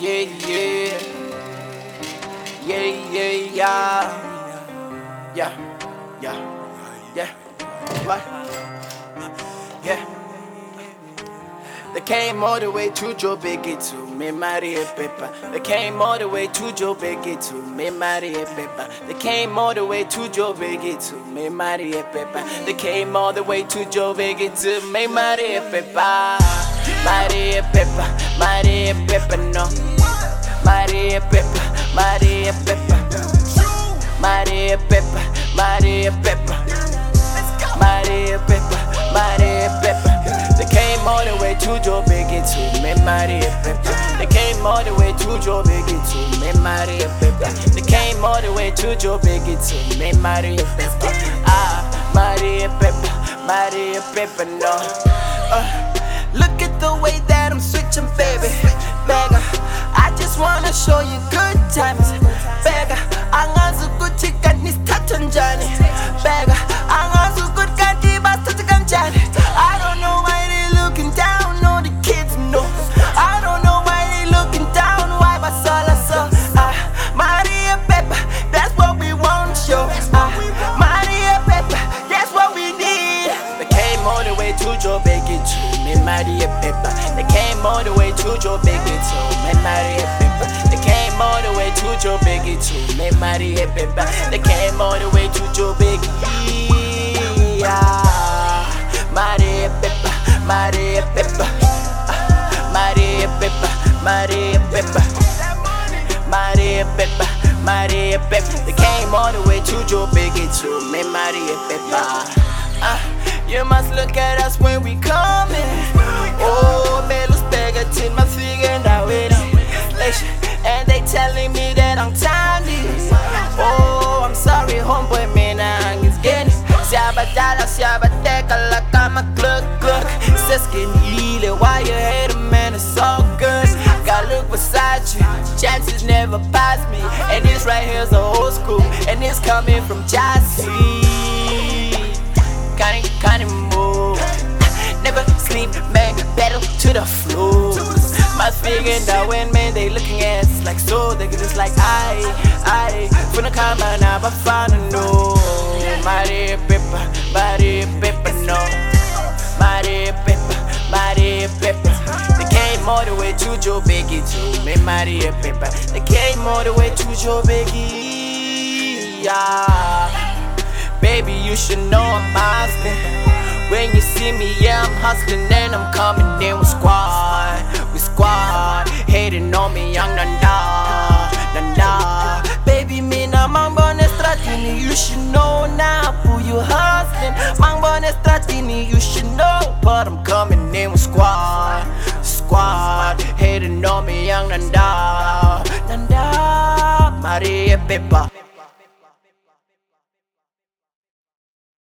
yeah, yeah. Yeah, yeah, yeah. Yeah, yeah, yeah. What? Yeah. They came all the way to Joe Biggie to me, Maria Peppa. They came all the way to Joe Biggie to me, Mari Ye Phepha. They came all the way to Joe Biggie to me, Maria Peppa. They came all the way to Joe Biggie to me, Mari Ye Phepha. Maria Peppa, Maria Peppa, no. Mari Ye Phepha, Maria Peppa. Maria Peppa, Maria Peppa. Mari Ye Phepha, Maria Peppa. They came all the way to Biggie to me, Maria Peppa. They came all the way to Biggie to me, Maria Peppa. They came all the way to Biggie to me, Maria Peppa. Ah, Maria Peppa, Maria Peppa, no. Uh, look at the way that baby. Beggar, I just wanna show you good times. Beggar, angazi ukuthi kanti sithatha njani. Beggar, angazi ukuthi kanti basithatha kanjani. I don't know why they looking down on the kids, no. I don't know why they looking down, why basala so. Ah, Maria Peppa, that's what we want, show. Ah, Mari Ye Phepha, that's what we need. They came all the way to Joe Biggie to me, Maria Peppa. Came all the way to Joe Biggie to me, Maria Peppa. They came all the way to Joe Biggie to me, Mari Ye Phepha. They came all the way to Joe Biggie. Yeah. Mari Ye Phepha, Maria. Ah, Maria Peppa, Maria Peppa. Maria Peppa, Maria Peppa. They came all the way to Joe Biggie to me, Mari Ye Phepha. Uh, you must look at Why you hate a man? It's all good. Got look beside you, chances never pass me. And this right here's a old school, and it's coming from Jassy. Can't, can't move. Never sleep, man, pedal to the floor. My figure that when man they looking at us like so, they just like I, I. Finna come and have a fun, no. Maria Peppa, Maria Joe Biggie to me, Maria Peppa. They came all the way to Joe Biggie, yeah. Baby, you should know I'm hustling. When you see me, yeah, I'm hustling and I'm coming in with squad, with squad. Hating on me, young Nanda, Nanda. Baby, me na mambo na stratini, you should know now. Who you hustling? Mambo na stratini, you should know. But I'm coming in with squad, squad. Hating on me, young Nanda, Nanda. Maria Peppa.